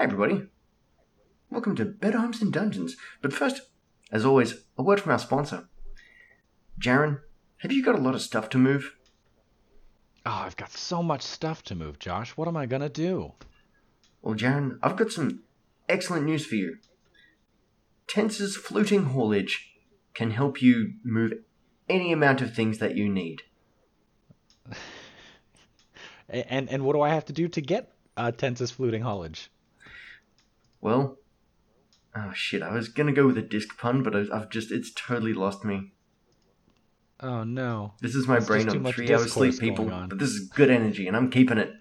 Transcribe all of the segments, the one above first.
Hi, everybody. Welcome to Better Homes and Dungeons. But first, as always, a word from our sponsor. Jaren, have you got a lot of stuff to move? Oh, I've got so much stuff to move, Josh. What am I gonna do? Well, Jaren, I've got some excellent news for you. Tense's fluting haulage can help you move any amount of things that you need. And and what do I have to do to get uh, Tense's fluting haulage? Well, oh shit, I was gonna go with a disc pun, but I- I've just, it's totally lost me. Oh no. This is my There's brain on three hours sleep, people. But this is good energy, and I'm keeping it.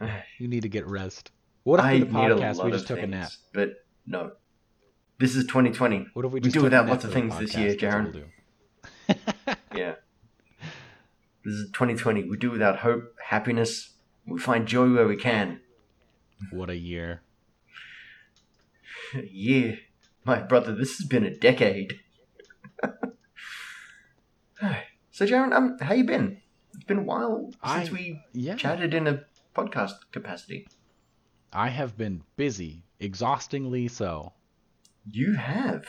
You need to get rest. What if I the a podcast we just took things, a nap? but no. This is 2020. What if we We just do without lots of things this year, podcast? That's what Jaren. we'll. Yeah. This is 2020. We do without hope, happiness. We find joy where we can. What a year. yeah, my brother, this has been a decade. so, Jaren, um, how you been? It's been a while since I- we Yeah. chatted in a podcast capacity. I have been busy, exhaustingly so. You have.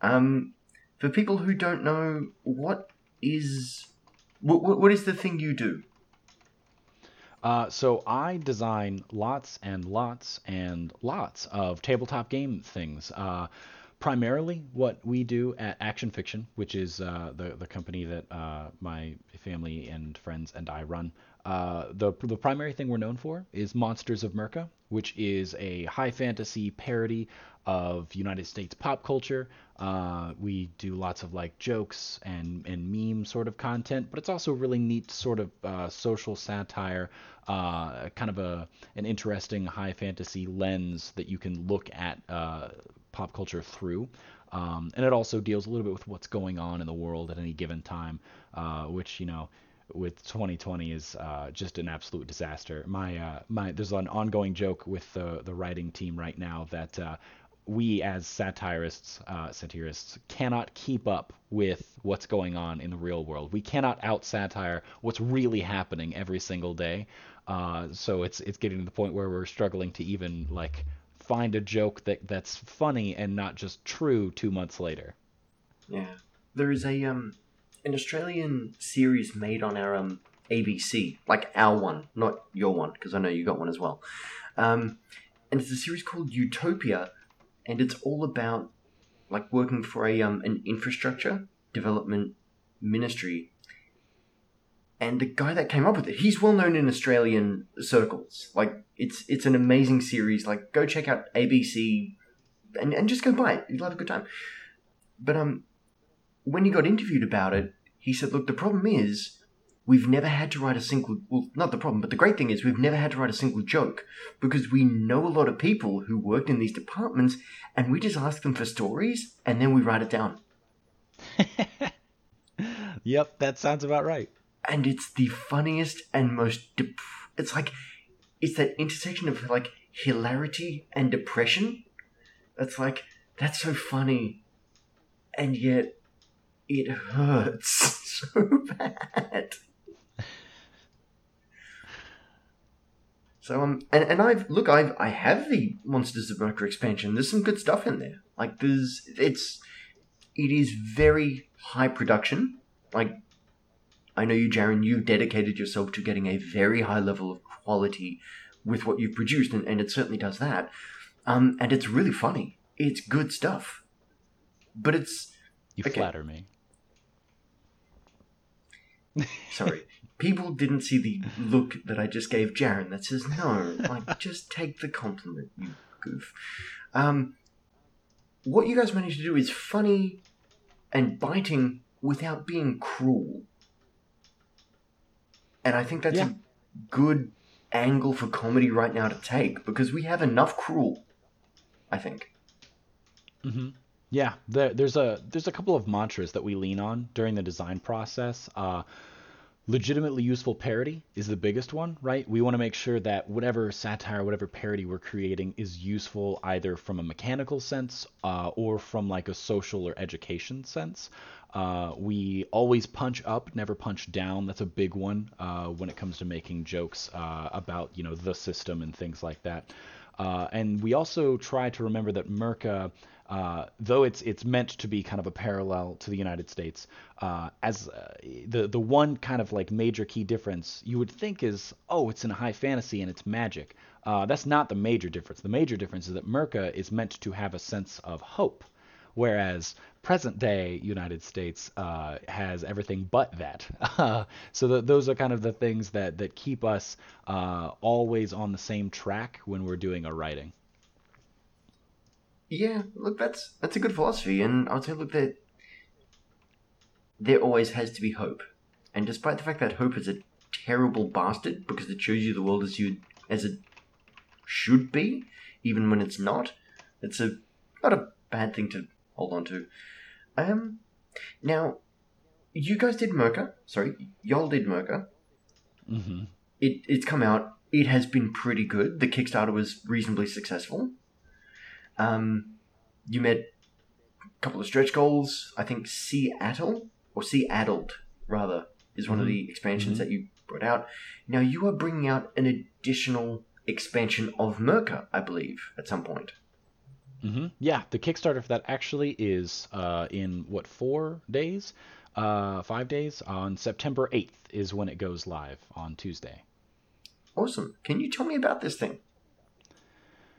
Um, for people who don't know, what is what, what is the thing you do? Uh, so I design lots and lots and lots of tabletop game things. Uh, primarily, what we do at Action Fiction, which is uh, the the company that uh, my family and friends and I run. Uh, the the primary thing we're known for is Monsters of Merca, which is a high fantasy parody of United States pop culture. Uh, we do lots of like jokes and and meme sort of content, but it's also really neat sort of uh, social satire, uh, kind of a an interesting high fantasy lens that you can look at uh, pop culture through. Um, and it also deals a little bit with what's going on in the world at any given time, which you know with 2020 is uh, just an absolute disaster. My uh, my there's an ongoing joke with the the writing team right now that uh, we as satirists uh, satirists cannot keep up with what's going on in the real world. We cannot out satire what's really happening every single day. Uh, so it's it's getting to the point where we're struggling to even like find a joke that that's funny and not just true two months later. Yeah, there is a um an Australian series made on our um ABC, like our one, not your one, because I know you got one as well. Um, and it's a series called Utopia, and it's all about like working for a um an infrastructure development ministry. And the guy that came up with it, he's well known in Australian circles. Like it's it's an amazing series. Like go check out ABC, and and just go buy it. You'll have a good time. But um, when he got interviewed about it, he said, "Look, the problem is we've never had to write a single. Well, not the problem, but the great thing is we've never had to write a single joke because we know a lot of people who worked in these departments, and we just ask them for stories, and then we write it down. Yep, that sounds about right. And it's the funniest and most. Dep- it's like it's that intersection of like hilarity and depression. That's like that's so funny, and yet it hurts so bad. So um, and, and I've look, I've I have the Monsters of Merca expansion. There's some good stuff in there. Like there's, it's, it is very high production. Like, I know you, Jaren, you've dedicated yourself to getting a very high level of quality with what you've produced, and, and it certainly does that. Um, and it's really funny. It's good stuff, but it's You Okay. flatter me. Sorry. People didn't see the look that I just gave Jaren that says, no, like, just take the compliment, you goof. Um, what you guys managed to do is funny and biting without being cruel. And I think that's Yeah. a good angle for comedy right now to take because we have enough cruel, I think. Mm hmm Yeah, there, there's a there's a couple of mantras that we lean on during the design process. Uh, legitimately useful parody is the biggest one, right? We want to make sure that whatever satire, whatever parody we're creating is useful either from a mechanical sense uh, or from like a social or education sense. Uh, we always punch up, never punch down. That's a big one uh, when it comes to making jokes uh, about you know the system and things like that. Uh, and we also try to remember that Merca uh, though it's it's meant to be kind of a parallel to the United States, uh, as uh, the the one kind of like major key difference you would think is oh it's in high fantasy and it's magic. Uh, that's not the major difference. The major difference is that Merca is meant to have a sense of hope, whereas present day United States uh, has everything but that. so the, those are kind of the things that that keep us always on the same track when we're doing our writing. Yeah, look, that's that's a good philosophy, and I would say, look, that there always has to be hope, and despite the fact that hope is a terrible bastard because it shows you the world as you as it should be, even when it's not, it's a not a bad thing to hold on to. Um, now, you guys did Merca. Sorry, y'all did Merca. Mm-hmm. It it's come out. It has been pretty good. The Kickstarter was reasonably successful. Um, you met a couple of stretch goals. I think Seattle or Seaddled rather is one mm-hmm. of the expansions mm-hmm. that you brought out. Now you are bringing out an additional expansion of Merca, I believe, at some point. Mm-hmm. Yeah, the Kickstarter for that actually is uh, in what four days, uh, five days on September eighth is when it goes live on Tuesday. Awesome! Can you tell me about this thing?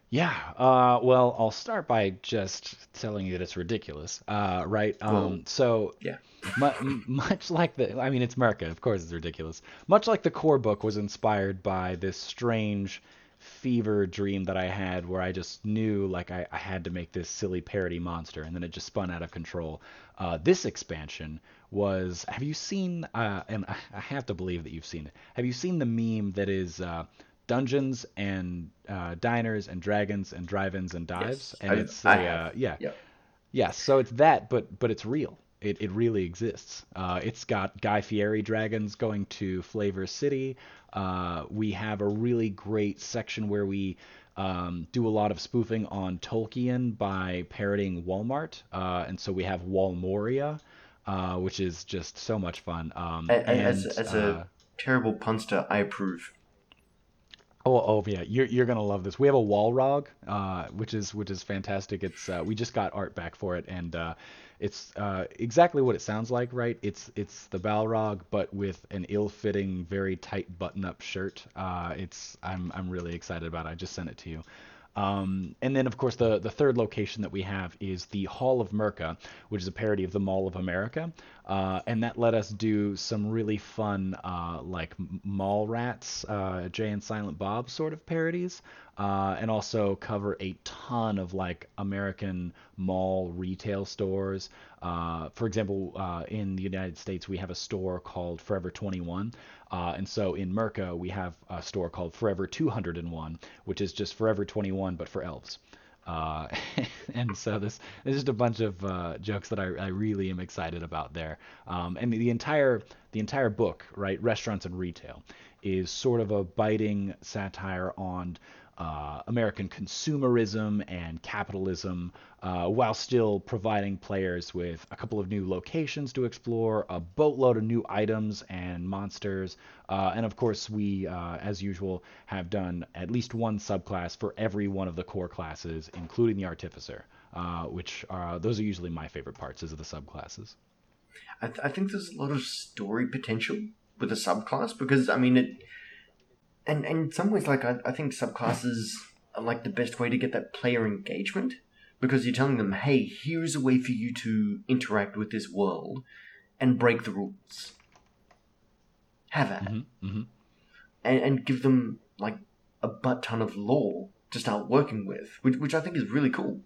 Yeah. Uh, well, I'll start by just telling you that it's ridiculous, uh, right? Um, well, so, yeah. mu- much like the, I mean, it's Merca, of course, it's ridiculous. Much like the core book was inspired by this strange fever dream that I had, where I just knew like I, I had to make this silly parody monster, and then it just spun out of control. Uh, this expansion was. Have you seen? Uh, and I have to believe that you've seen it. Have you seen the meme that is? Uh, dungeons and uh, diners and dragons and drive-ins and dives, yes, and I, it's I a, uh, yeah, yeah. Yeah, so it's that, but but it's real. It, it really exists. Uh, it's got Guy Fieri dragons going to Flavor City. Uh, we have a really great section where we um, do a lot of spoofing on Tolkien by parodying Walmart, uh, and so we have Walmoria, uh, which is just so much fun. Um, and, and, as, as a terrible punster, I approve. Oh, oh yeah, you're you're gonna love this. We have a Walrog, uh, which is which is fantastic. It's uh, we just got art back for it, and uh, it's uh, exactly what it sounds like, right? It's it's the Balrog, but with an ill-fitting, very tight button-up shirt. Uh, it's I'm I'm really excited about. it. I just sent it to you. Um, and then, of course, the, the third location that we have is the Hall of Merca, which is a parody of the Mall of America. Uh, and that let us do some really fun, uh, like Mall Rats, uh, Jay and Silent Bob sort of parodies, uh, and also cover a ton of like American mall retail stores. Uh, for example, uh, in the United States, we have a store called Forever 21. Uh, and so in Merca, we have a store called Forever 201, which is just Forever 21, but for elves. Uh, and so this, this is just a bunch of uh, jokes that I, I, really am excited about there. Um, and the entire the entire book, right, restaurants and retail, is sort of a biting satire on uh, American consumerism and capitalism, uh, while still providing players with a couple of new locations to explore, a boatload of new items and monsters, uh, and of course, we, uh, as usual, have done at least one subclass for every one of the core classes, including the Artificer, uh, which are, those are usually my favorite parts, is the subclasses. I, th- I think there's a lot of story potential with a subclass because I mean it and, and in some ways, like I, I think subclasses are like the best way to get that player engagement because you're telling them, hey, here's a way for you to interact with this world and break the rules. Have at mm-hmm, mm-hmm. And, and give them like a butt ton of lore to start working with, which, which I think is really cool.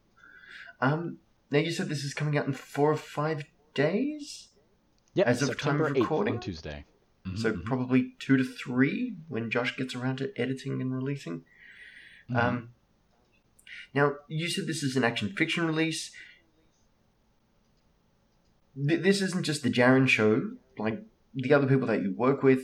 Um, now you said this is coming out in four or five days. Yeah, as of September time of recording on Tuesday. Mm-hmm, so mm-hmm. probably two to three when Josh gets around to editing and releasing. Mm-hmm. Um, now you said this is an action fiction release. Th- this isn't just the Jaren show. Like the other people that you work with,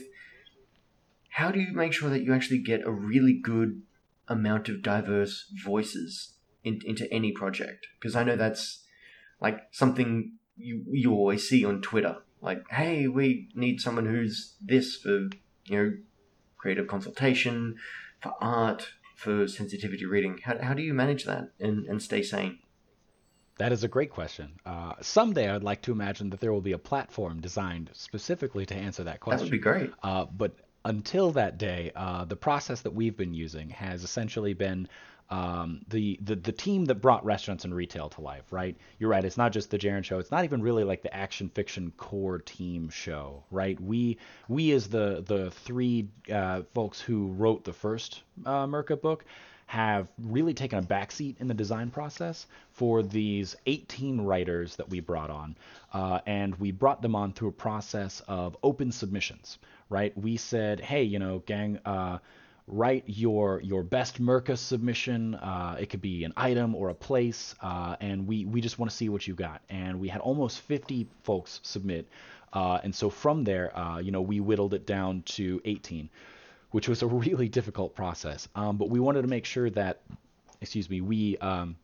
how do you make sure that you actually get a really good amount of diverse voices in, into any project? Because I know that's like something you you always see on Twitter. Like, hey, we need someone who's this for you know creative consultation, for art, for sensitivity reading. How, how do you manage that and, and stay sane? That is a great question. Uh, someday I'd like to imagine that there will be a platform designed specifically to answer that question. That would be great. Uh, but until that day, uh, the process that we've been using has essentially been um, the, the the team that brought restaurants and retail to life, right? You're right. It's not just the Jaren show. It's not even really like the action fiction core team show, right? We we as the the three uh, folks who wrote the first uh, Merca book have really taken a backseat in the design process for these 18 writers that we brought on, uh, and we brought them on through a process of open submissions, right? We said, hey, you know, gang. Uh, write your your best Merca submission. Uh, it could be an item or a place, uh, and we we just want to see what you got. And we had almost 50 folks submit, uh, and so from there, uh, you know, we whittled it down to 18, which was a really difficult process. Um, but we wanted to make sure that, excuse me, we um,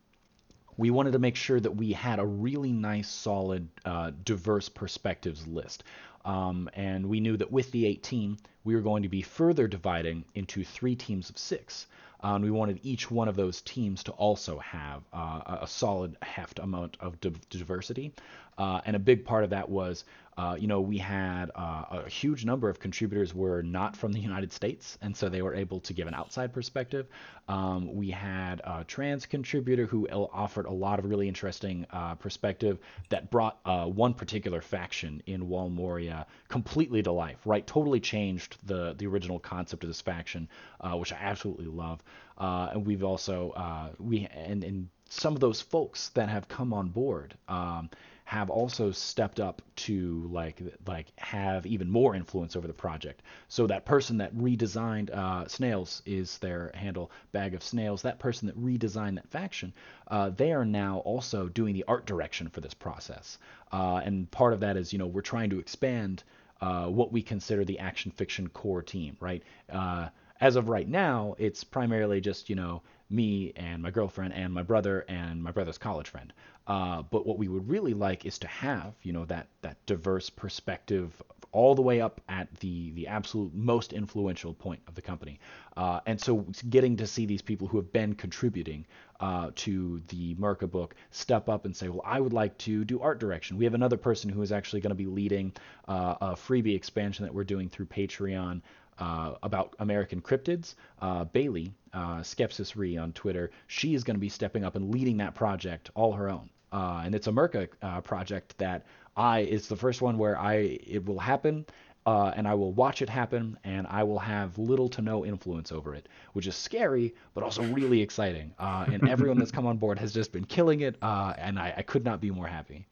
we wanted to make sure that we had a really nice, solid, uh, diverse perspectives list. Um, and we knew that with the 18, we were going to be further dividing into three teams of six. Uh, and we wanted each one of those teams to also have uh, a solid heft amount of diversity. Uh, and a big part of that was, uh, you know, we had uh, a huge number of contributors were not from the United States, and so they were able to give an outside perspective. Um, we had a trans contributor who offered a lot of really interesting uh, perspective that brought uh, one particular faction in Walmoria completely to life, right? Totally changed the the original concept of this faction, uh, which I absolutely love. and we've also we and and some of those folks that have come on board. Um, have also stepped up to like like have even more influence over the project. So that person that redesigned uh, Snails is their handle, Bag of Snails. That person that redesigned that faction, uh, they are now also doing the art direction for this process. Uh, and part of that is you know we're trying to expand uh, what we consider the action fiction core team, right? Uh, as of right now, it's primarily just you know me and my girlfriend and my brother and my brother's college friend. Uh, but what we would really like is to have, you know, that that diverse perspective all the way up at the the absolute most influential point of the company. Uh, and so, getting to see these people who have been contributing uh, to the Merca book step up and say, "Well, I would like to do art direction." We have another person who is actually going to be leading uh, a freebie expansion that we're doing through Patreon uh, about American cryptids. Uh, Bailey, uh, Skepsis Re on Twitter, she is going to be stepping up and leading that project all her own. Uh, and it's a Merca uh, project that I it's the first one where I it will happen. Uh, and I will watch it happen, and I will have little to no influence over it, which is scary, but also really exciting. and everyone that's come on board has just been killing it, and I, I, could not be more happy.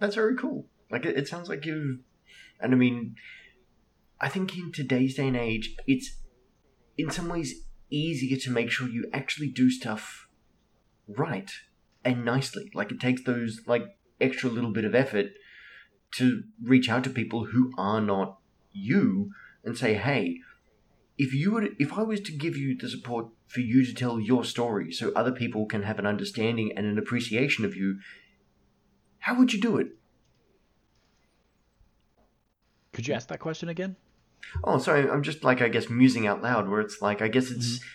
That's very cool. Like it, it sounds like you, and I mean, I think in today's day and age, it's in some ways easier to make sure you actually do stuff right and nicely. Like it takes those like extra little bit of effort to reach out to people who are not you and say, "Hey, if you would if I was to give you the support for you to tell your story so other people can have an understanding and an appreciation of you, how would you do it?" Could you ask that question again? Oh, sorry. I'm just like I guess musing out loud, where it's like I guess it's mm-hmm.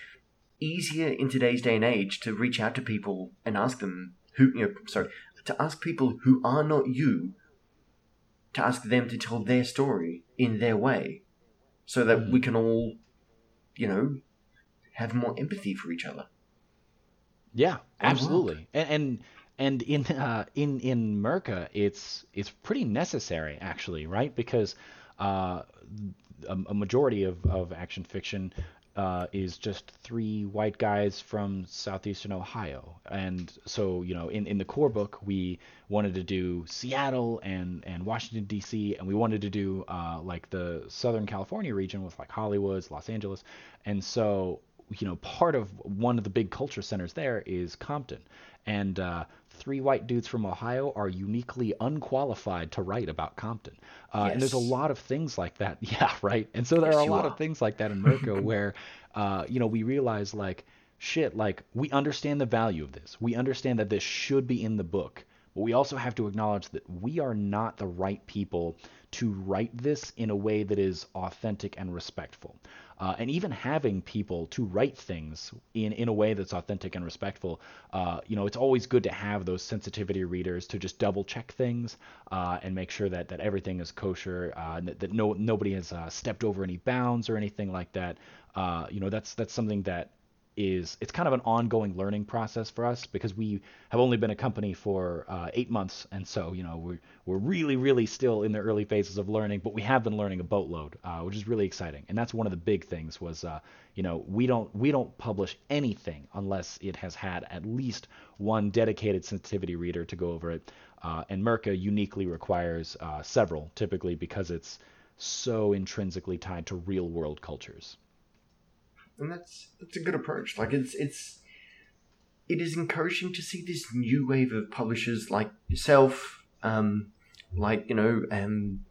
easier in today's day and age to reach out to people and ask them who you know. Sorry, to ask people who are not you to ask them to tell their story in their way, so that mm. we can all, you know, have more empathy for each other. Yeah, absolutely, and, and and in uh, in in Merca, it's it's pretty necessary actually, right? Because uh, a, a majority of, of action fiction uh, is just three white guys from southeastern Ohio. And so, you know, in, in the core book, we wanted to do Seattle and, and Washington, D.C., and we wanted to do uh, like the Southern California region with like Hollywood, Los Angeles. And so you know, part of one of the big culture centers there is Compton, and uh, three white dudes from Ohio are uniquely unqualified to write about Compton. Uh, yes. And there's a lot of things like that. Yeah, right. And so there yes, are a lot are. of things like that in Merca where, uh, you know, we realize like, shit, like we understand the value of this. We understand that this should be in the book. But we also have to acknowledge that we are not the right people to write this in a way that is authentic and respectful. Uh, and even having people to write things in, in a way that's authentic and respectful, uh, you know, it's always good to have those sensitivity readers to just double check things uh, and make sure that, that everything is kosher, uh, that, that no nobody has uh, stepped over any bounds or anything like that. Uh, you know, that's that's something that is it's kind of an ongoing learning process for us because we have only been a company for uh, eight months, and so you know we're we're really really still in the early phases of learning, but we have been learning a boatload, uh, which is really exciting. And that's one of the big things was uh, you know we don't we don't publish anything unless it has had at least one dedicated sensitivity reader to go over it, uh, and Merca uniquely requires uh, several, typically because it's so intrinsically tied to real world cultures and that's that's a good approach. Like it's it's it is encouraging to see this new wave of publishers like yourself, um, like you know, um,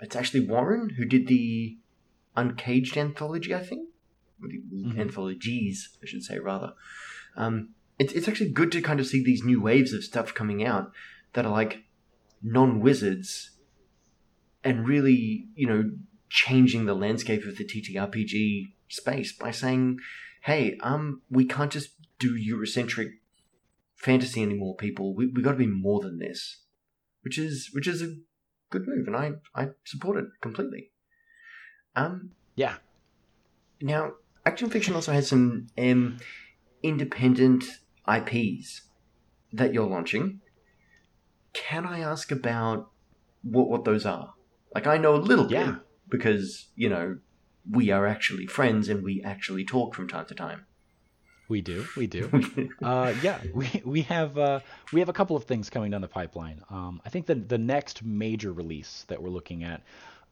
it's actually Warren who did the Uncaged anthology, I think, mm-hmm. anthologies, I should say rather. Um, it's it's actually good to kind of see these new waves of stuff coming out that are like non wizards and really, you know, changing the landscape of the TTRPG space by saying, "Hey, um, we can't just do Eurocentric fantasy anymore, people. We we got to be more than this," which is which is a good move, and I I support it completely. Um, yeah. Now, Action Fiction also has some um, independent IPs that you're launching. Can I ask about what what those are? Like I know a little yeah. bit because you know we are actually friends and we actually talk from time to time. We do, we do. uh, yeah, we we have uh, we have a couple of things coming down the pipeline. Um, I think the the next major release that we're looking at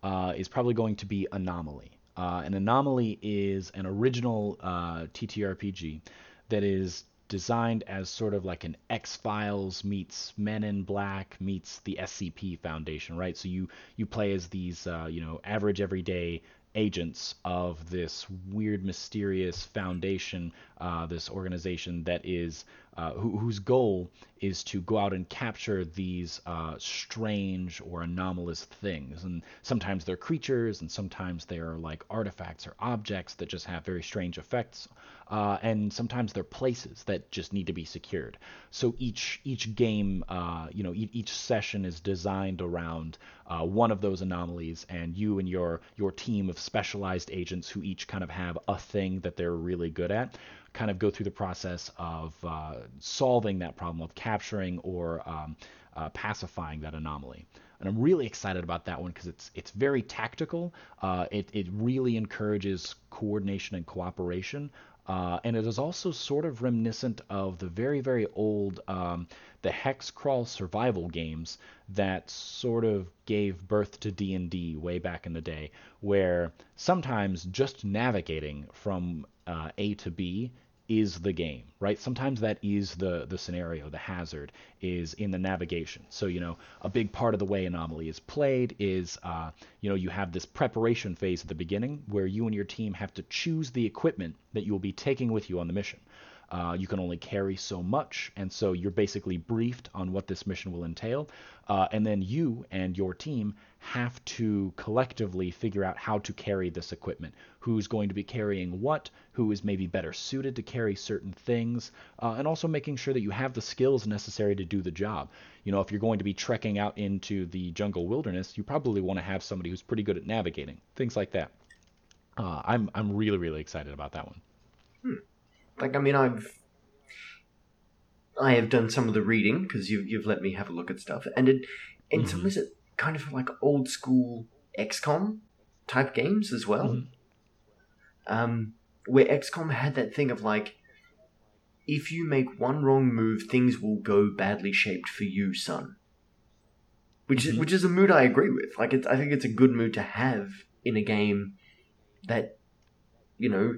uh, is probably going to be Anomaly. Uh, an Anomaly is an original uh, TTRPG that is designed as sort of like an X Files meets Men in Black meets the SCP Foundation, right? So you you play as these uh, you know average everyday agents of this weird, mysterious foundation, uh, this organization that is uh, who, whose goal is to go out and capture these uh, strange or anomalous things. And sometimes they're creatures, and sometimes they're like artifacts or objects that just have very strange effects. Uh, and sometimes they're places that just need to be secured. So each each game, uh, you know, e- each session is designed around uh, one of those anomalies, and you and your your team of specialized agents who each kind of have a thing that they're really good at kind of go through the process of uh, solving that problem, of capturing or um, uh, pacifying that anomaly. And I'm really excited about that one because it's it's very tactical. Uh, it it really encourages coordination and cooperation. Uh, and it is also sort of reminiscent of the very, very old um, the hex crawl survival games that sort of gave birth to D&D way back in the day, where sometimes just navigating from uh, A to B is the game, right? Sometimes that is the the scenario, the hazard is in the navigation. So you know, a big part of the way Anomaly is played is, uh, you know, you have this preparation phase at the beginning where you and your team have to choose the equipment that you will be taking with you on the mission. Uh, you can only carry so much, and so you're basically briefed on what this mission will entail. Uh, and then you and your team have to collectively figure out how to carry this equipment. Who's going to be carrying what, who is maybe better suited to carry certain things, uh, and also making sure that you have the skills necessary to do the job. You know, if you're going to be trekking out into the jungle wilderness, you probably want to have somebody who's pretty good at navigating, things like that. Uh, I'm I'm really really excited about that one. Hmm. Like I mean, I've I have done some of the reading because you've you've let me have a look at stuff, and it in mm-hmm. some ways it kind of like old school XCOM type games as well. Mm-hmm. Um, where XCOM had that thing of like, if you make one wrong move, things will go badly shaped for you, son. Which mm-hmm. is which is a mood I agree with. Like, it's, I think it's a good mood to have in a game that, you know,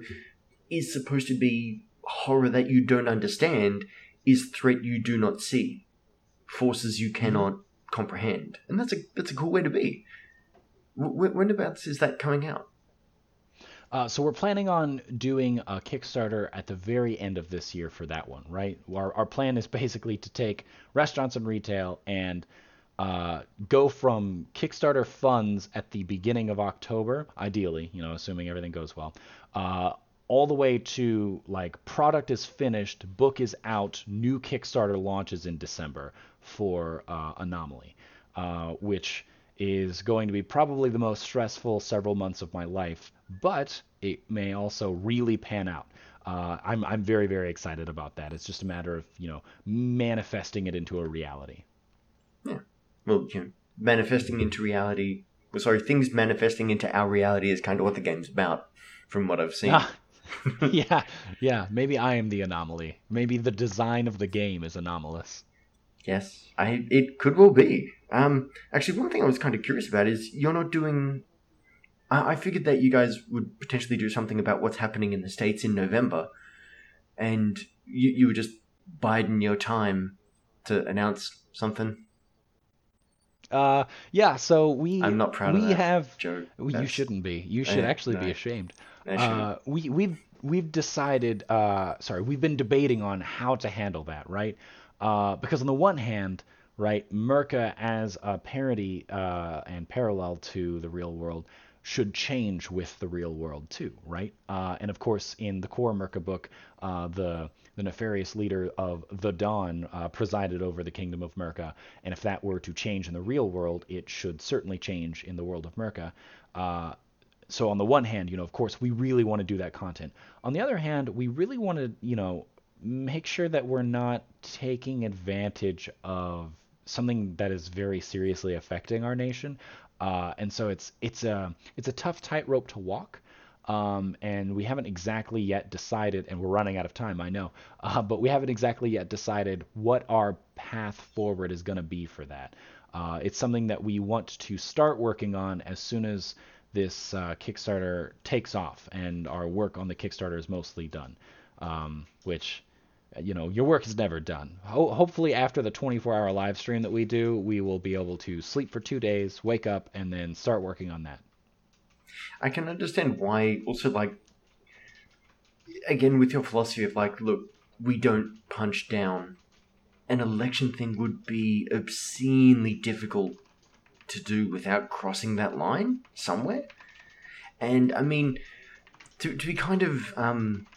is supposed to be horror that you don't understand is threat you do not see, forces you cannot comprehend, and that's a that's a cool way to be. W- whenabouts is that coming out? Uh, so we're planning on doing a Kickstarter at the very end of this year for that one, right? Our, our plan is basically to take restaurants and retail and uh, go from Kickstarter funds at the beginning of October, ideally, you know, assuming everything goes well, uh, all the way to like product is finished, book is out, new Kickstarter launches in December for uh, Anomaly, uh, which is going to be probably the most stressful several months of my life, but it may also really pan out. Uh, I'm I'm very very excited about that. It's just a matter of you know manifesting it into a reality. Yeah, well, you know, manifesting into reality. Well, sorry, things manifesting into our reality is kind of what the game's about, from what I've seen. Ah, yeah, yeah. Maybe I am the anomaly. Maybe the design of the game is anomalous. Yes, I. It could well be. Um, actually, one thing I was kind of curious about is you're not doing. I, I figured that you guys would potentially do something about what's happening in the states in November, and you you would just biding your time to announce something. Uh, yeah. So we I'm not proud we of that have joke. you shouldn't be. You should actually no. be ashamed. Uh, we we've we've decided. Uh, sorry, we've been debating on how to handle that, right? Uh, because on the one hand, right, Merca as a parody uh, and parallel to the real world should change with the real world too, right? Uh, and of course, in the core Merca book, the the nefarious leader of the Dawn uh, presided over the kingdom of Merca, and if that were to change in the real world, it should certainly change in the world of Merca. Uh, so on the one hand, you know, of course, we really want to do that content. On the other hand, we really want to, you know, make sure that we're not taking advantage of something that is very seriously affecting our nation. Uh, and so it's it's a it's a tough tightrope to walk. Um, and we haven't exactly yet decided, and we're running out of time, I know, uh, but we haven't exactly yet decided what our path forward is going to be for that. Uh, it's something that we want to start working on as soon as this uh, Kickstarter takes off and our work on the Kickstarter is mostly done. Um, which, you know, your work is never done. Ho- hopefully, after the 24 hour live stream that we do, we will be able to sleep for two days, wake up, and then start working on that. I can understand why, also, like, again, with your philosophy of, like, look, we don't punch down. An election thing would be obscenely difficult to do without crossing that line somewhere. And I mean, to, to be kind of, um,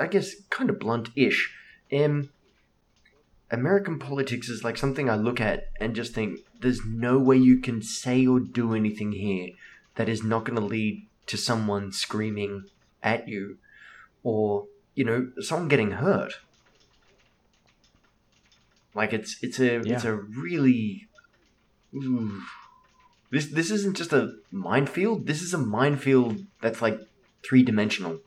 I guess, kind of blunt ish, um, American politics is like something I look at and just think there's no way you can say or do anything here that is not going to lead to someone screaming at you or, you know, someone getting hurt. Like it's it's a yeah. it's a really this this isn't just a minefield. This is a minefield that's like three dimensional.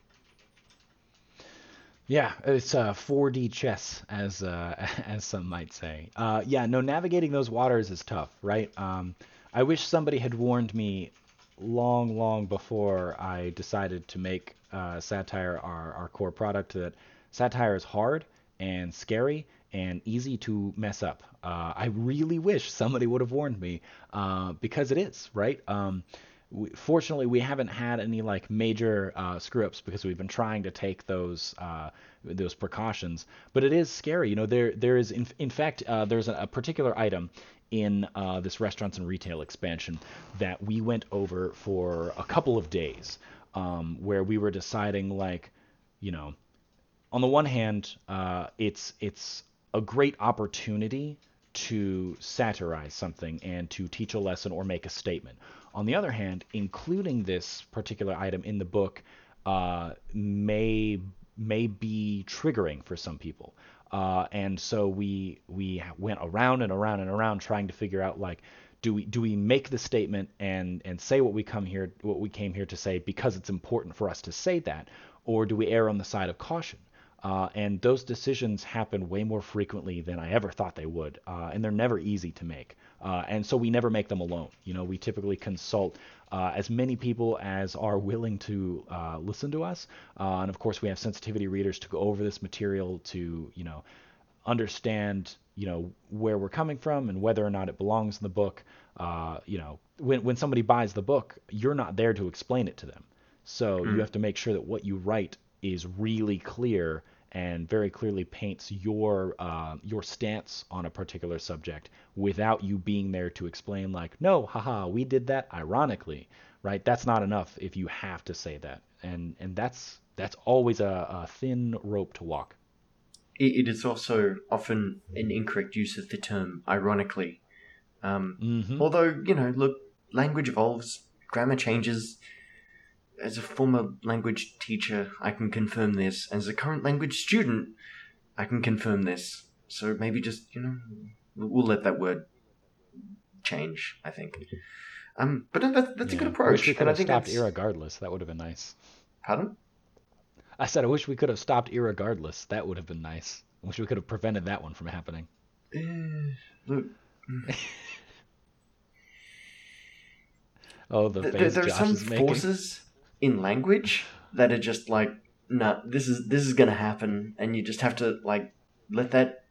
Yeah, it's uh, 4D chess, as uh, as some might say. Uh, yeah, no, navigating those waters is tough, right? Um, I wish somebody had warned me long, long before I decided to make uh, satire our, our core product that satire is hard and scary and easy to mess up. Uh, I really wish somebody would have warned me uh, because it is right. Um, we, fortunately, we haven't had any like major uh, screw ups because we've been trying to take those uh, those precautions. But it is scary. You know, there there is in, in fact uh, there's a, a, particular item in uh, this restaurants and retail expansion that we went over for a couple of days, um, where we were deciding like, you know, on the one hand, uh, it's it's a great opportunity to satirize something and to teach a lesson or make a statement. On the other hand, including this particular item in the book uh, may may be triggering for some people. Uh, and so we we went around and around and around trying to figure out like do we do we make the statement and and say what we come here what we came here to say because it's important for us to say that or do we err on the side of caution Uh, and those decisions happen way more frequently than I ever thought they would, uh, and they're never easy to make. Uh, and so we never make them alone. You know, we typically consult uh, as many people as are willing to uh, listen to us, uh, and of course we have sensitivity readers to go over this material to, you know, understand, you know, where we're coming from and whether or not it belongs in the book. you know, when when somebody buys the book, you're not there to explain it to them. So mm. you have to make sure that what you write is really clear and very clearly paints your uh, your stance on a particular subject without you being there to explain like no haha we did that ironically right? That's not enough if you have to say that. And and that's that's always a, a thin rope to walk. It is also often an incorrect use of the term ironically. Um, mm-hmm. although you know look language evolves grammar changes as a former language teacher, I can confirm this. As a current language student, I can confirm this. So maybe just, you know, we'll let that word change, I think. Um, but that, that's yeah. a good approach. I wish we could and have I think stopped that's... irregardless. That would have been nice. Pardon? I said I wish we could have stopped irregardless. That would have been nice. I wish we could have prevented that one from happening. Uh, look. Oh, the face there, there Josh are some forces in language that are just like, no, nah, this is this is gonna happen, and you just have to like let that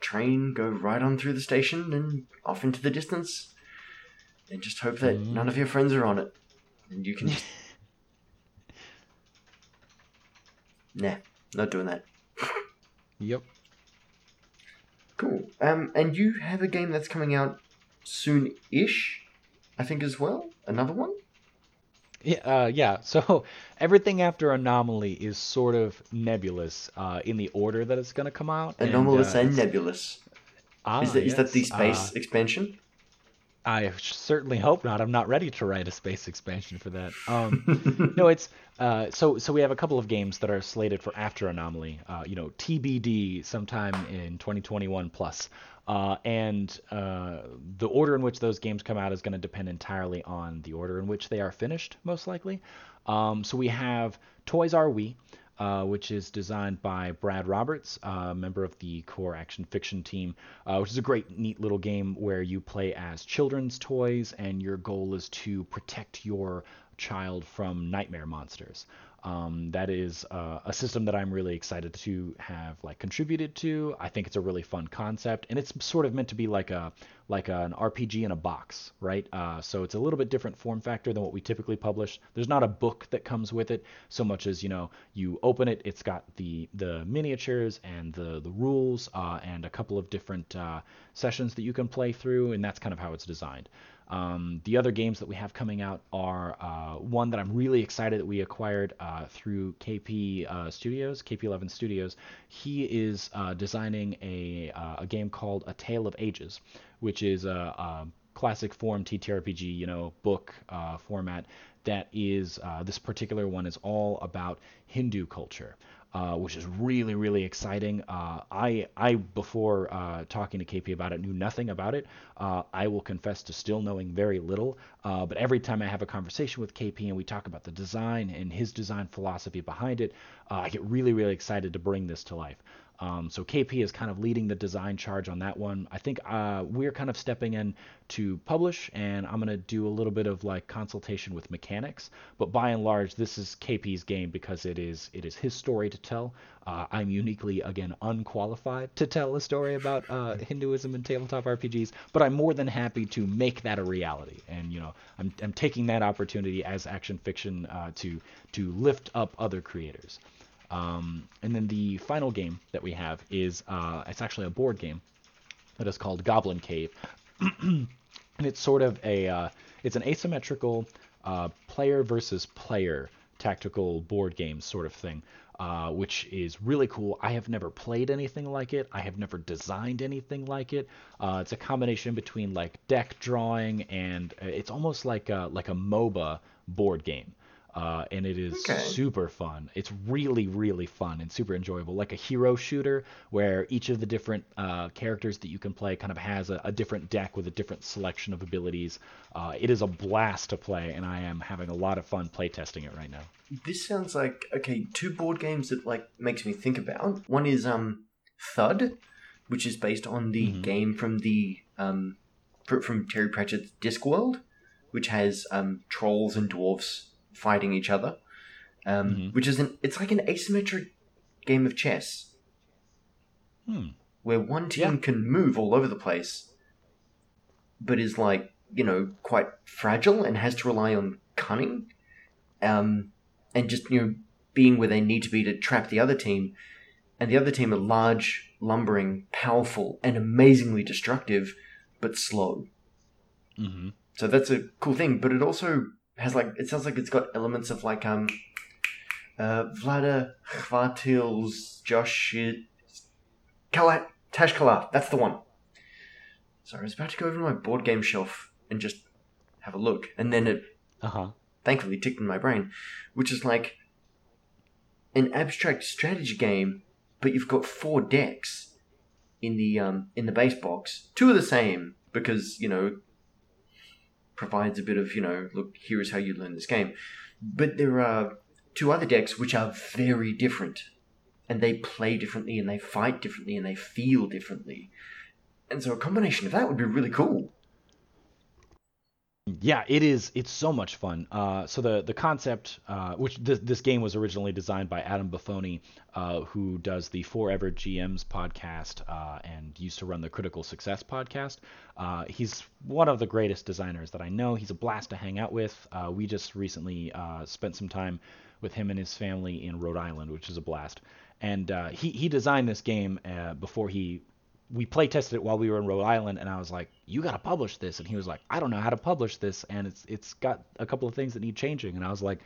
train go right on through the station and off into the distance, and just hope that mm. none of your friends are on it, and you can just. nah, not doing that. yep. Cool. Um, and you have a game that's coming out soon-ish, I think, as well. Another one. Yeah, uh, yeah. So everything after Anomaly is sort of nebulous uh, in the order that it's going to come out. Anomalous and, uh, and nebulous. Ah, is, that, yes. is that the space uh, expansion? I certainly hope not. I'm not ready to write a space expansion for that. Um, no, it's uh, so so we have a couple of games that are slated for after Anomaly. Uh, you know, TBD sometime in 2021 plus. Uh, and uh, the order in which those games come out is going to depend entirely on the order in which they are finished, most likely. Um, so we have Toys Are We, uh, which is designed by Brad Roberts, a member of the core action fiction team, uh, which is a great, neat little game where you play as children's toys, and your goal is to protect your child from nightmare monsters. Um, that is uh, a system that I'm really excited to have like contributed to. I think it's a really fun concept, and it's sort of meant to be like a like an RPG in a box, right? Uh, so it's a little bit different form factor than what we typically publish. There's not a book that comes with it so much as you know you open it, it's got the the miniatures and the the rules uh, and a couple of different uh, sessions that you can play through, and that's kind of how it's designed. Um, the other games that we have coming out are uh, one that I'm really excited that we acquired uh, through KP uh, Studios, KP11 Studios. He is uh, designing a, uh, a game called A Tale of Ages, which is a, a classic form TTRPG, you know, book uh, format. That is this particular one is all about Hindu culture uh, which is really really exciting. Uh, I I before uh, talking to KP about it knew nothing about it. Uh, I will confess to still knowing very little. Uh, but every time I have a conversation with KP and we talk about the design and his design philosophy behind it, uh, I get really really excited to bring this to life. Um, so KP is kind of leading the design charge on that one. I think uh, we're kind of stepping in to publish, and I'm going to do a little bit of like consultation with mechanics. But by and large, this is KP's game because it is it is his story to tell. Uh, I'm uniquely again unqualified to tell a story about uh, Hinduism and tabletop RPGs, but I'm more than happy to make that a reality. And you know, I'm I'm taking that opportunity as action fiction uh, to to lift up other creators. Um, and then the final game that we have is uh, it's actually a board game that is called Goblin Cave, and it's sort of a uh, it's an asymmetrical uh, player versus player tactical board game sort of thing. Uh, which is really cool. I have never played anything like it. I have never designed anything like it. Uh, it's a combination between like deck drawing and uh, it's almost like a, like a MOBA board game. Uh, and it is Okay. super fun. It's really, really fun and super enjoyable, like a hero shooter where each of the different uh, characters that you can play kind of has a, a different deck with a different selection of abilities. Uh, it is a blast to play, and I am having a lot of fun playtesting it right now. This sounds like okay. Two board games that like makes me think about. One is um Thud, which is based on the Mhm. game from the um from Terry Pratchett's Discworld, which has um trolls and dwarves fighting each other. Um, Mhm. which is an it's like an asymmetric game of chess Hmm. where one team Yeah. can move all over the place, but is like you know quite fragile and has to rely on cunning, um, and just you know being where they need to be to trap the other team, and the other team are large, lumbering, powerful, and amazingly destructive, but slow. hmm So that's a cool thing, but it also has like it sounds like it's got elements of like um uh Vlaada Chvatil's Josh Kala Tash-Kalar, that's the one. So I was about to go over to my board game shelf and just have a look, and then it Uh huh. thankfully ticked in my brain, which is like an abstract strategy game, but you've got four decks in the um, in the base box. Two are the same because you know provides a bit of you know look here is how you learn this game, but there are two other decks which are very different, and they play differently and they fight differently and they feel differently, and so a combination of that would be really cool. Yeah, it is. It's so much fun. Uh, so the the concept, uh, which this, this game was originally designed by Adam Buffoni, uh, who does the Forever GMs podcast uh, and used to run the Critical Success podcast. Uh, he's one of the greatest designers that I know. He's a blast to hang out with. Uh, we just recently spent some time with him and his family in Rhode Island, which is a blast. And he he designed this game before he we play tested it while we were in Rhode Island, and I was like, "You got to publish this," and he was like, "I don't know how to publish this, and it's it's got a couple of things that need changing," and I was like,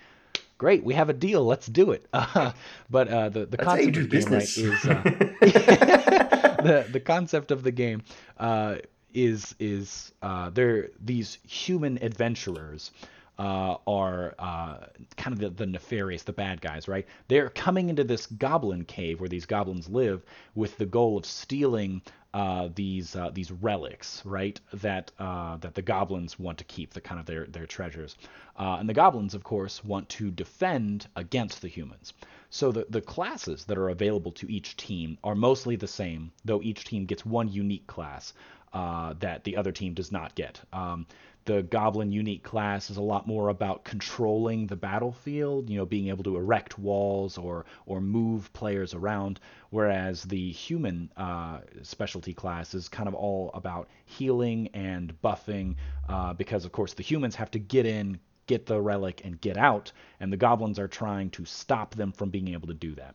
"Great, we have a deal. Let's do it." Uh, but uh, the the That's concept of the game right, is uh, the the concept of the game uh, is is uh, they're these human adventurers. Uh, are uh, kind of the, the nefarious, the bad guys, right? They're coming into this goblin cave where these goblins live with the goal of stealing uh, these uh, these relics, right? That uh, that the goblins want to keep, the kind of their their treasures, uh, and the goblins, of course, want to defend against the humans. So the the classes that are available to each team are mostly the same, though each team gets one unique class uh, that the other team does not get. Um, the goblin unique class is a lot more about controlling the battlefield, you know, being able to erect walls or or move players around, whereas the human uh, specialty class is kind of all about healing and buffing, uh, because of course the humans have to get in, get the relic, and get out, and the goblins are trying to stop them from being able to do that.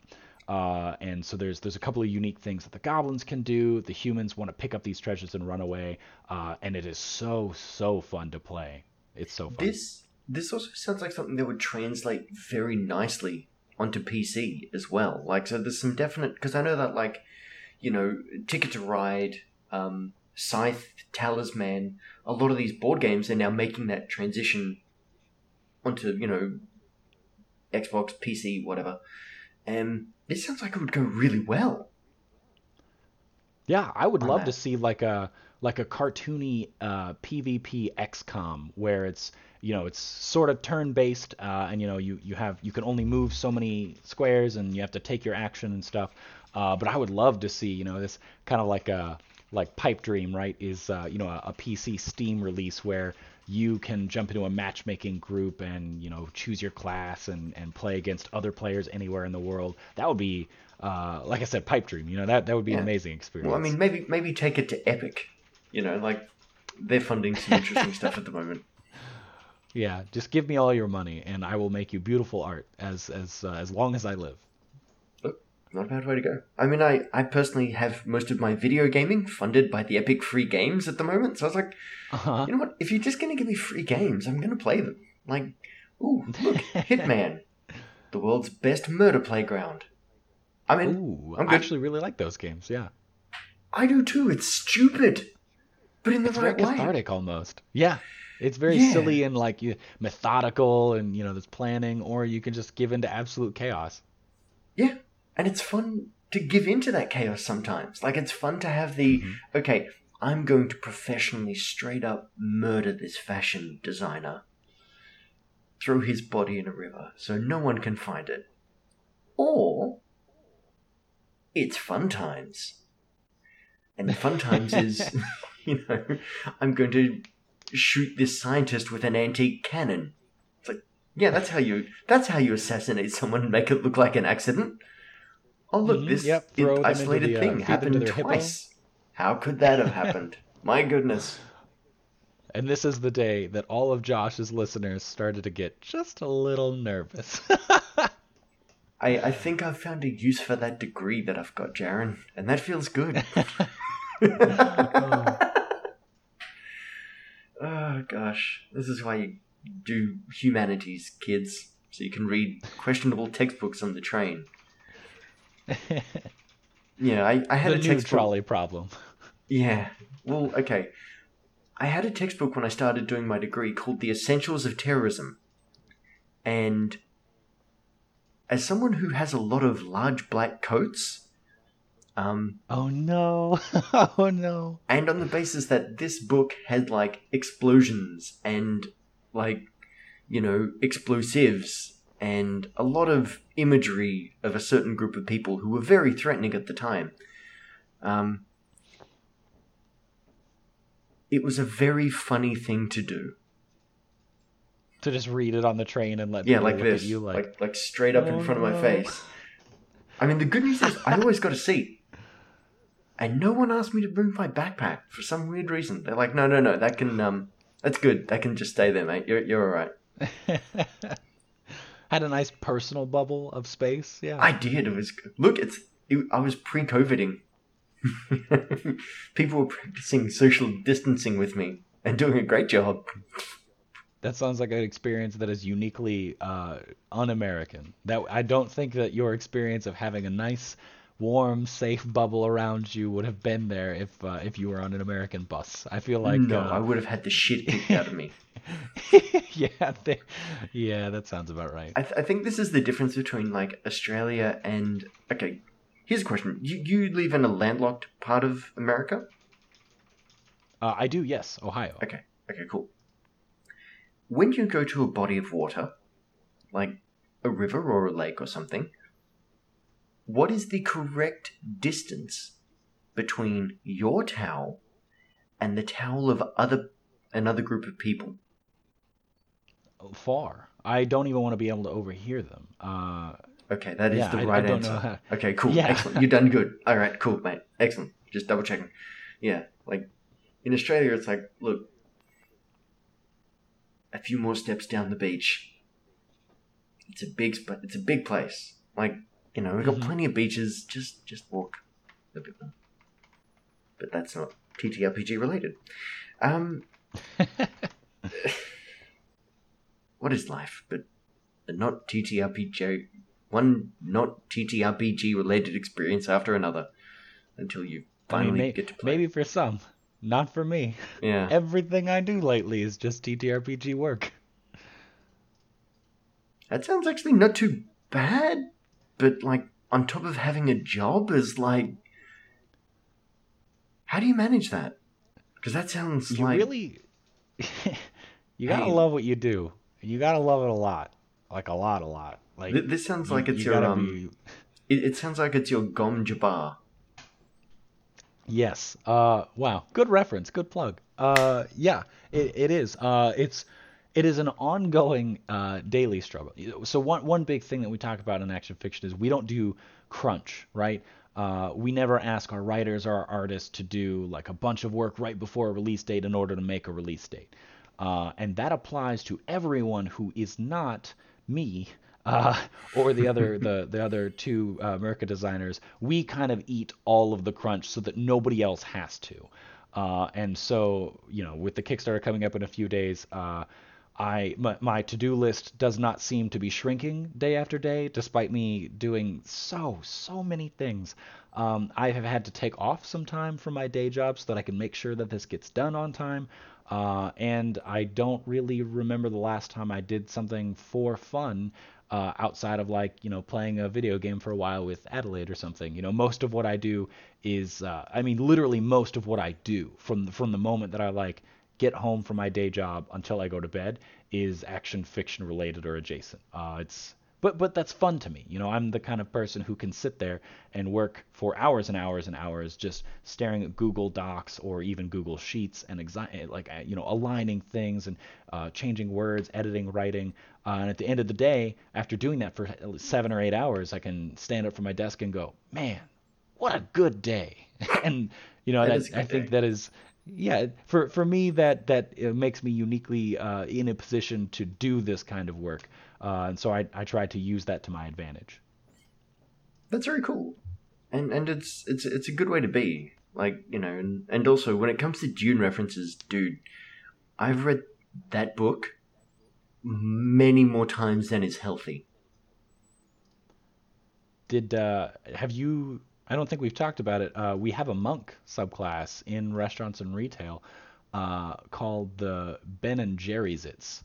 Uh, and so there's there's a couple of unique things that the goblins can do. The humans want to pick up these treasures and run away, uh, and it is so so fun to play. It's so fun. This this also sounds like something that would translate very nicely onto PC as well. Like, so there's some definite because I know that like, you know, Ticket to Ride, um, Scythe, Talisman, a lot of these board games are now making that transition onto you know, Xbox, PC, whatever. And this sounds like it would go really well. Yeah, I would love that. to see like a like a cartoony uh, PvP XCOM where it's you know it's sort of turn based uh, and you know you you have you can only move so many squares and you have to take your action and stuff. Uh, but I would love to see you know this kind of like a like Pipe Dream right is uh, you know a, a PC Steam release where you can jump into a matchmaking group and you know choose your class and and play against other players anywhere in the world. That would be uh, like I said, Pipe Dream. You know that that would be an amazing experience. Well, I mean, maybe maybe take it to Epic. You know, like they're funding some interesting stuff at the moment. Yeah, just give me all your money, and I will make you beautiful art as as uh, as long as I live. Not a bad way to go. I mean, I, I personally have most of my video gaming funded by the Epic free games at the moment. So I was like, Uh-huh. you know what? If you're just going to give me free games, I'm going to play them. Like, ooh, look, Hitman, the world's best murder playground. I mean, Ooh, I'm I actually really like those games. Yeah, I do too. It's stupid, but in the it's very right way. cathartic almost. Yeah, It's very Yeah. silly and like you, methodical, and you know there's planning, or you can just give into absolute chaos. Yeah, and it's fun to give into that chaos sometimes. Like it's fun to have the Mhm. okay, I'm going to professionally straight up murder this fashion designer. Throw his body in a river so no one can find it. Or it's fun times. And fun times is you know, I'm going to shoot this scientist with an antique cannon. It's like, yeah, that's how you that's how you assassinate someone and make it look like an accident. Oh look, Mhm, this yep, isolated the, uh, thing to happened their hippo. twice. How could that have happened? My goodness. And this is the day that all of Josh's listeners started to get just a little nervous. I, I think I've found a use for that degree that I've got, Jaren, and that feels good. oh gosh, this is why you do humanities, kids, so you can read questionable textbooks on the train. Yeah, I, I had the a new textbook. trolley problem. Yeah, well, okay. I had a textbook when I started doing my degree called The Essentials of Terrorism, and as someone who has a lot of large black coats, um, Oh no! Oh no! and on the basis that this book had like explosions and like you know explosives and a lot of imagery of a certain group of people who were very threatening at the time. Um, it was a very funny thing to do. To just read it on the train and let yeah like look this. at you like, like, like straight up "Oh, in front of my face. I mean the good news is i always got a seat. And no one asked me to bring my backpack for some weird reason. They're like no no no that can um that's good. That can just stay there mate. You're, you're all right had a nice personal bubble of space. Yeah. i did it was look it's it, i was pre-coviding people were practicing social distancing with me and doing a great job That sounds like an experience that is uniquely uh, un-American. That I don't think that your experience of having a nice, warm, safe bubble around you would have been there if uh, if you were on an American bus. I feel like no uh, i would have had the shit kicked out of me yeah, they, yeah, that sounds about right. I, th- I think this is the difference between like Australia and okay. Here's a question: You you live in a landlocked part of America? Uh, I do, yes, Ohio. Okay, okay, cool. When you go to a body of water, like a river or a lake or something, what is the correct distance between your towel and the towel of other another group of people? Far. I don't even want to be able to overhear them. Uh, Okay, that is Yeah, the I- I right don't answer. how- Okay, cool. Yeah. Excellent. You've done good. All right, cool, mate. Excellent. Just double checking. Yeah, like in Australia, it's like, look, a few more steps down the beach. It's a big, it's a big place. Like, you know, we've got Mhm. plenty of beaches. Just, just walk a bit more. But that's not TTRPG related. Um, what is life? But not TTRPG, one not TTRPG related experience after another, until you I mean, finally may- get to play. maybe for some, not for me. Yeah. Everything I do lately is just TTRPG work. That sounds actually not too bad, but like on top of having a job is like, how do you manage that? Because that sounds You like really, you gotta love what you do. You gotta love it a lot, like a lot, a lot. Like th- this sounds you- like it's you your um. be- It, it sounds like it's your Gom Jabbar. Yes. Uh. Wow. Good reference. Good plug. Uh. Yeah. It, it is. Uh. It's. It is an ongoing uh, daily struggle. So one one big thing that we talk about in action fiction is we don't do crunch, right? Uh, we never ask our writers or our artists to do like a bunch of work right before a release date in order to make a release date, uh, and that applies to everyone who is not me uh, or the other the the other two uh, America designers. We kind of eat all of the crunch so that nobody else has to. Uh, and so, you know, with the Kickstarter coming up in a few days, uh, I my, my to-do list does not seem to be shrinking day after day, despite me doing so so many things. Um, I have had to take off some time from my day job so that I can make sure that this gets done on time. Uh, and I don't really remember the last time I did something for fun uh, outside of like you know playing a video game for a while with Adelaide or something. You know, most of what I do is, uh, I mean, literally most of what I do from the, from the moment that I like get home from my day job until I go to bed is action fiction related or adjacent. Uh, it's but but that's fun to me. You know, I'm the kind of person who can sit there and work for hours and hours and hours just staring at Google Docs or even Google Sheets and exi- like uh, you know aligning things and uh, changing words, editing, writing. Uh, and at the end of the day, after doing that for seven or eight hours, I can stand up from my desk and go, man, what a good day. and you know, that, that I think day. that is yeah for for me that that makes me uniquely uh, in a position to do this kind of work. Uh, and so I, I try to use that to my advantage. That's very cool. And and it's it's it's a good way to be. Like you know and, and also when it comes to dune references dude i've read that book many more times than is healthy. Did uh have you I don't think we've talked about it. Uh, we have a monk subclass in restaurants and retail uh, called the Ben and Jerry's It's.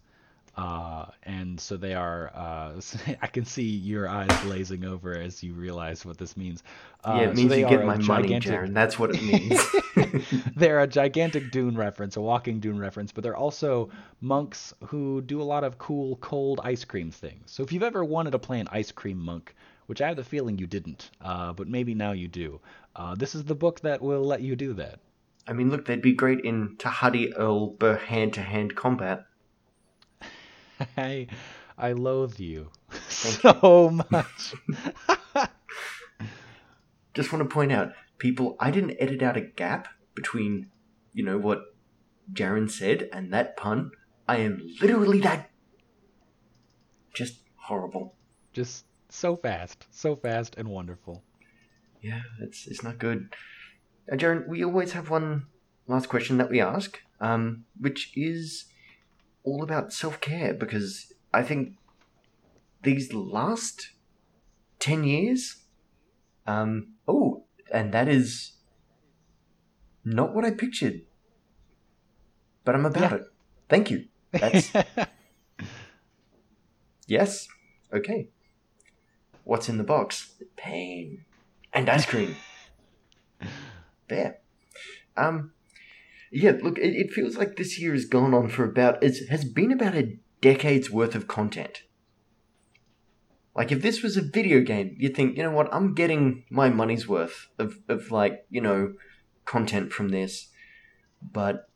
Uh, and so they are. Uh, I can see your eyes glazing over as you realize what this means. Uh, yeah, it means so you get my money, Jaren. That's what it means. they're a gigantic Dune reference, a walking Dune reference, but they're also monks who do a lot of cool cold ice cream things. So if you've ever wanted to play an ice cream monk, which I have the feeling you didn't, uh, but maybe now you do. Uh, this is the book that will let you do that. I mean, look, they'd be great in Tahadi Earl Burr hand to hand combat. I, I loathe you so much. Just want to point out, people, I didn't edit out a gap between, you know, what Jaren said and that pun. I am literally that. Just horrible. Just so fast, so fast and wonderful. Yeah, it's it's not good. Uh, Jaren, we always have one last question that we ask, um, which is all about self care because I think these last ten years, um, oh, and that is not what I pictured, but I'm about yeah. it. Thank you. That's yes. Okay. What's in the box? Pain and ice cream. there. Um, yeah. Look, it, it feels like this year has gone on for about it has been about a decade's worth of content. Like if this was a video game, you'd think, you know what, I'm getting my money's worth of, of like, you know, content from this. But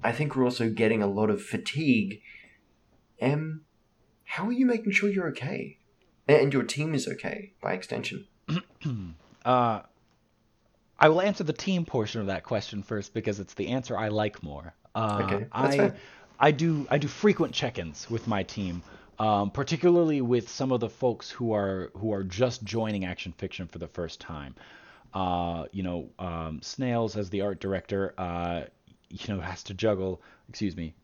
I think we're also getting a lot of fatigue. Um, how are you making sure you're okay? And your team is okay by extension. uh, I will answer the team portion of that question first because it's the answer I like more. Uh, okay, that's I fair. I do I do frequent check-ins with my team, um, particularly with some of the folks who are who are just joining action fiction for the first time. Uh, you know, um, Snails as the art director, uh, you know, has to juggle. Excuse me.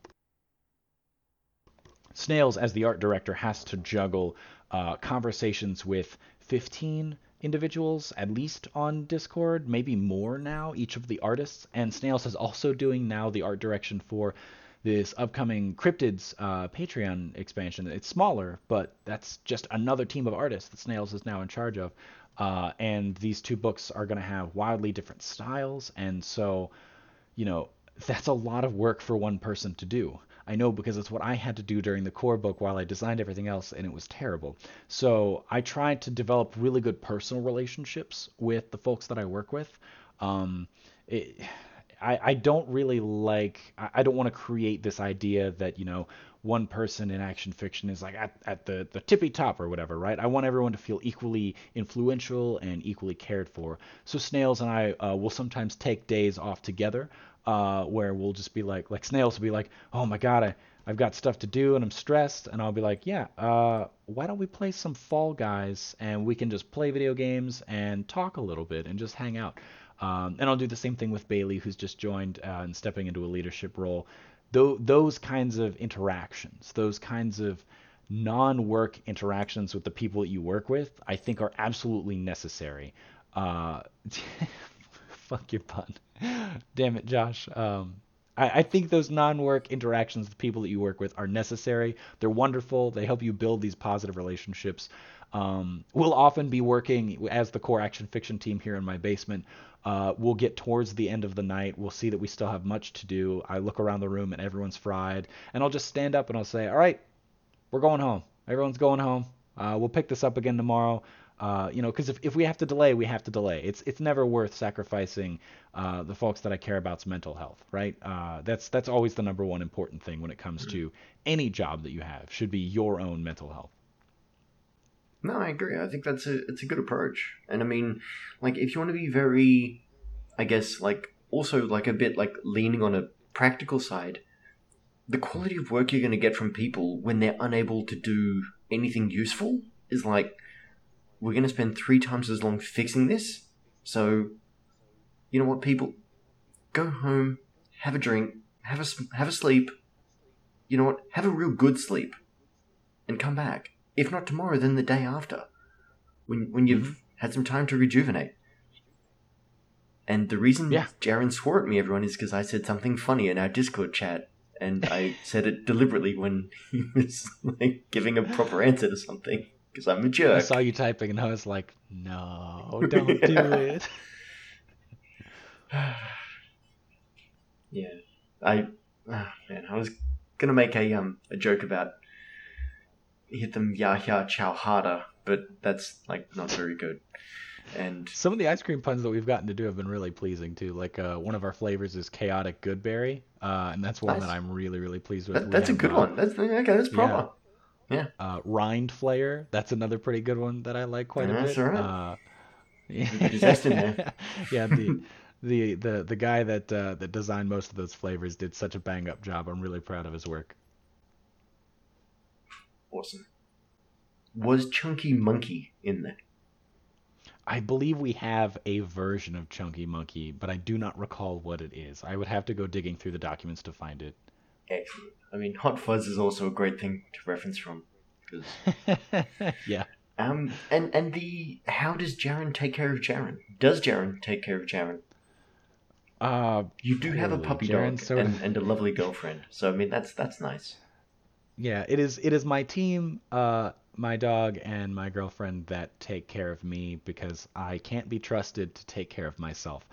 Snails as the art director has to juggle uh, conversations with 15 individuals at least on Discord, maybe more now, each of the artists. And Snails is also doing now the art direction for this upcoming Cryptids uh, Patreon expansion. It's smaller, but that's just another team of artists that Snails is now in charge of. Uh, and these two books are going to have wildly different styles. And so, you know, that's a lot of work for one person to do. I know because it's what I had to do during the core book while I designed everything else, and it was terrible. So I tried to develop really good personal relationships with the folks that I work with. Um, it, I, I don't really like, I, I don't want to create this idea that, you know, one person in action fiction is like at, at the, the tippy top or whatever, right? I want everyone to feel equally influential and equally cared for. So Snails and I uh, will sometimes take days off together uh, where we'll just be like, like snails will be like, oh my god, I, I've got stuff to do and I'm stressed, and I'll be like, yeah, uh, why don't we play some Fall Guys and we can just play video games and talk a little bit and just hang out. Um, and I'll do the same thing with Bailey, who's just joined uh, and stepping into a leadership role. Th- those kinds of interactions, those kinds of non-work interactions with the people that you work with, I think are absolutely necessary. Uh, fuck your pun. Damn it, Josh. Um, I, I think those non-work interactions with people that you work with are necessary. They're wonderful. They help you build these positive relationships. Um, we'll often be working as the core action fiction team here in my basement. Uh, we'll get towards the end of the night. We'll see that we still have much to do. I look around the room and everyone's fried, and I'll just stand up and I'll say, "All right, we're going home. Everyone's going home. Uh, we'll pick this up again tomorrow. Uh, you know, because if, if we have to delay, we have to delay. It's it's never worth sacrificing uh, the folks that I care about's mental health, right? Uh, that's that's always the number one important thing when it comes mm-hmm. to any job that you have. Should be your own mental health. No, I agree. I think that's a it's a good approach. And I mean, like if you want to be very, I guess, like also like a bit like leaning on a practical side, the quality of work you're going to get from people when they're unable to do anything useful is like we're going to spend three times as long fixing this. So, you know what, people, go home, have a drink, have a have a sleep. You know what, have a real good sleep, and come back. If not tomorrow, then the day after, when when you've mm-hmm. had some time to rejuvenate. And the reason yeah. Jaren swore at me, everyone, is because I said something funny in our Discord chat and I said it deliberately when he was like giving a proper answer to something because I'm a jerk. I saw you typing and I was like, no, don't do it. yeah, I oh man, I was gonna make a um a joke about hit them Yahya chow harder, but that's like not very good. And some of the ice cream puns that we've gotten to do have been really pleasing too. Like uh, one of our flavors is chaotic goodberry, uh, and that's one nice. that I'm really really pleased with. That, that's a good one. That's okay. That's proper. Yeah. Uh, rind flayer. That's another pretty good one that I like quite yeah, a bit. Right. Uh, yeah. yeah. The the the the guy that uh, that designed most of those flavors did such a bang up job. I'm really proud of his work. Awesome. Was Chunky Monkey in there? I believe we have a version of Chunky Monkey, but I do not recall what it is. I would have to go digging through the documents to find it. Excellent. I mean, Hot Fuzz is also a great thing to reference from. Cause... yeah. Um, and and the how does Jaren take care of Jaren? Does Jaren take care of Jaren? Uh, you do have a puppy dog sort of... and, and a lovely girlfriend, so I mean that's that's nice. Yeah, it is. It is my team. Uh, my dog and my girlfriend that take care of me because I can't be trusted to take care of myself.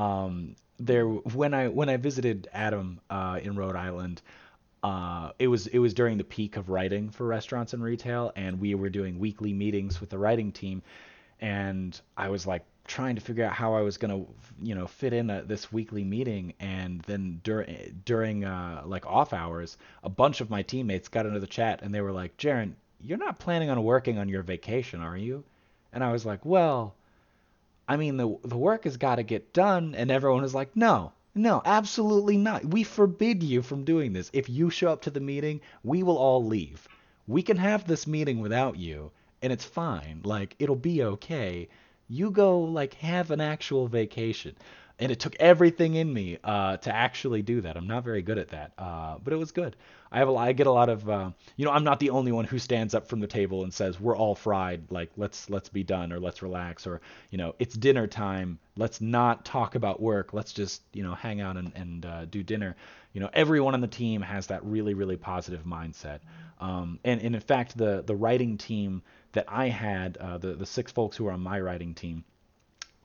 Um, there, when I when I visited Adam uh, in Rhode Island, uh, it was it was during the peak of writing for restaurants and retail, and we were doing weekly meetings with the writing team, and I was like trying to figure out how I was gonna you know fit in a, this weekly meeting, and then during during uh, like off hours, a bunch of my teammates got into the chat and they were like, Jaren, you're not planning on working on your vacation, are you? And I was like, well, I mean, the the work has got to get done. And everyone was like, no, no, absolutely not. We forbid you from doing this. If you show up to the meeting, we will all leave. We can have this meeting without you, and it's fine. Like, it'll be okay. You go, like, have an actual vacation and it took everything in me uh, to actually do that. I'm not very good at that, uh, but it was good. I have a, I get a lot of, uh, you know, I'm not the only one who stands up from the table and says we're all fried, like let's let's be done or let's relax or you know it's dinner time. Let's not talk about work. Let's just you know hang out and and uh, do dinner. You know, everyone on the team has that really really positive mindset. Um, and, and in fact, the the writing team that I had, uh, the the six folks who were on my writing team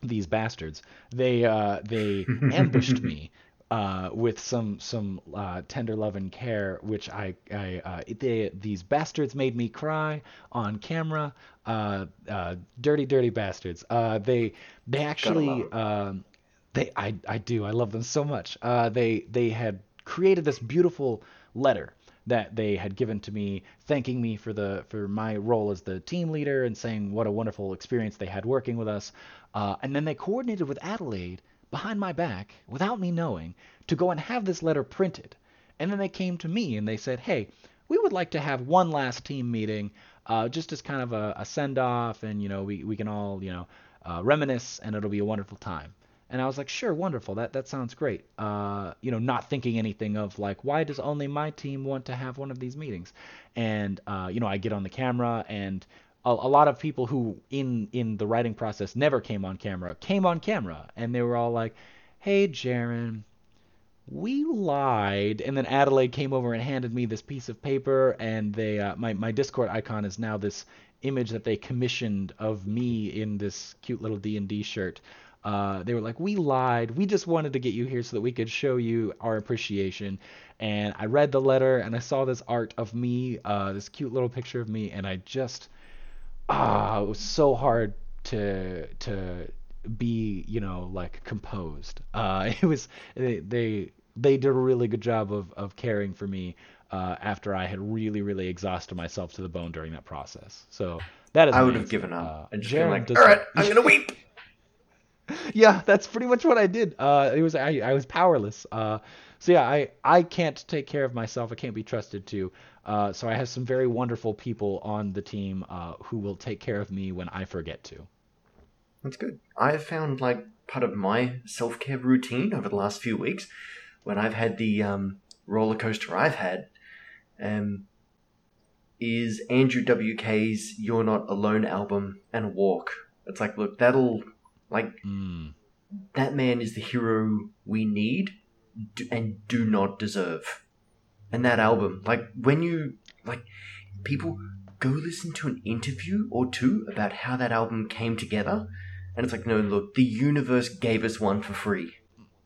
these bastards. They uh, they ambushed me uh, with some some uh, tender love and care, which I I uh, they these bastards made me cry on camera. Uh, uh, dirty dirty bastards. Uh, they they actually um, they I I do I love them so much. Uh, they they had created this beautiful letter that they had given to me, thanking me for the for my role as the team leader and saying what a wonderful experience they had working with us. Uh, and then they coordinated with Adelaide behind my back, without me knowing, to go and have this letter printed. And then they came to me and they said, "Hey, we would like to have one last team meeting, uh, just as kind of a, a send off, and you know we we can all you know uh, reminisce, and it'll be a wonderful time." And I was like, sure, wonderful. That that sounds great. Uh, you know, not thinking anything of like, why does only my team want to have one of these meetings? And uh, you know, I get on the camera, and a, a lot of people who in in the writing process never came on camera came on camera, and they were all like, hey, Jaren, we lied and then adelaide came over and handed me this piece of paper and they uh, my, my discord icon is now this image that they commissioned of me in this cute little d&d shirt uh, they were like we lied. We just wanted to get you here so that we could show you our appreciation. And i read the letter and i saw this art of me uh, this cute little picture of me and i just ah it was so hard to to be you know like composed. Uh it was they they, they did a really good job of of caring for me uh after i had really really exhausted myself to the bone during that process. So that is I would have given up Uh, and just like, all right, I'm gonna weep. Yeah, that's pretty much what I did. Uh, it was I, I was powerless. Uh, so yeah, I I can't take care of myself. I can't be trusted to. Uh, so I have some very wonderful people on the team uh, who will take care of me when I forget to. That's good. I have found like part of my self care routine over the last few weeks when I've had the um, roller coaster I've had um, is Andrew WK's "You're Not Alone" album and walk. It's like, look, that'll like Mm. that man is the hero we need and do not deserve. And that album, like when you like people go listen to an interview or two about how that album came together, and it's like, no, look, the universe gave us one for free.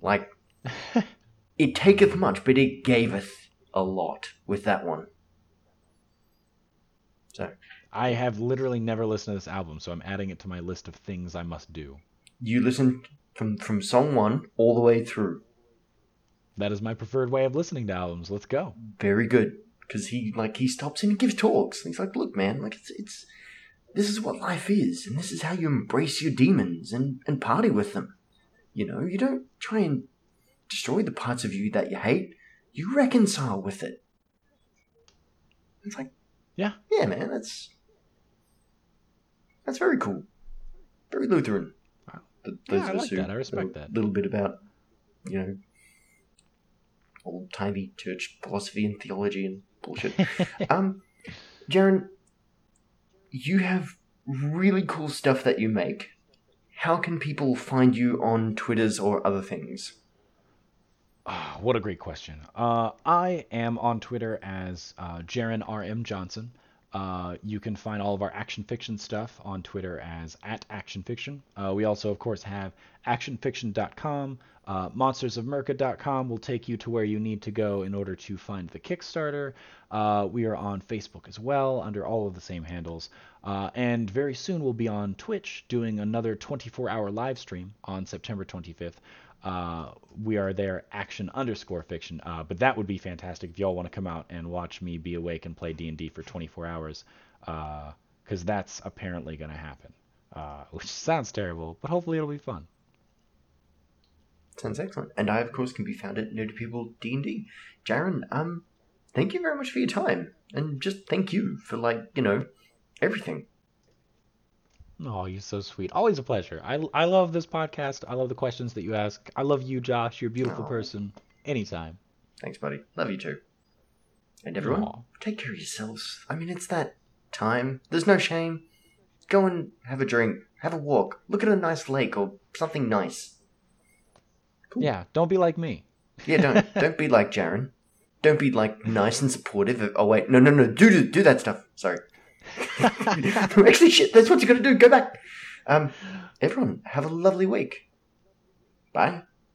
Like it taketh much, but it gaveth a lot with that one. So I have literally never listened to this album, so I'm adding it to my list of things I must do. You listen from from song one all the way through. That is my preferred way of listening to albums. Let's go. very good because he like he stops and he gives talks. And he's like, "Look, man, like it's it's this is what life is, and this is how you embrace your demons and and party with them. You know, you don't try and destroy the parts of you that you hate. You reconcile with it. It's like, Yeah. yeah, man, that's that's very cool, very Lutheran. Wow. Th- Yeah, those I like that. I respect that. A little bit about, you know, old timey church philosophy and theology and bullshit. um, Jaren, you have really cool stuff that you make. How can people find you on Twitters or other things? Ah, what a great question. Uh, I am on Twitter as uh, Jaren RM Johnson. Uh, you can find all of our action fiction stuff on Twitter as at Action Fiction. Uh, we also, of course, have actionfiction.com. Uh, monstersofmerca.com will take you to where you need to go in order to find the Kickstarter. Uh, we are on Facebook as well under all of the same handles. Uh, and very soon we'll be on Twitch doing another 24 hour live stream on September 25th. Uh, we are there action underscore fiction. Uh, but that would be fantastic if y'all want to come out and watch me be awake and play D&D for 24 hours. Because that's apparently going to happen. Uh, which sounds terrible, but hopefully it'll be fun. Sounds excellent. And I, of course, can be found at Nerdy People D&D. Jaren, um, thank you very much for your time. And just thank you for, like, you know, everything. Oh, you're so sweet. Always a pleasure. I, I love this podcast. I love the questions that you ask. I love you, Josh. You're a beautiful Aw. person. Anytime. Thanks, buddy. Love you too. And everyone, Aw. take care of yourselves. I mean, it's that time. There's no shame. Go and have a drink, have a walk, look at a nice lake or something nice. Cool. Yeah, don't be like me. Yeah, don't don't be like Jaren. Don't be like nice and supportive. Of, oh wait, no, no, no. Do do, do that stuff. Sorry. Actually, shit. That's what you got to do. Go back. Um, everyone, have a lovely week. Bye.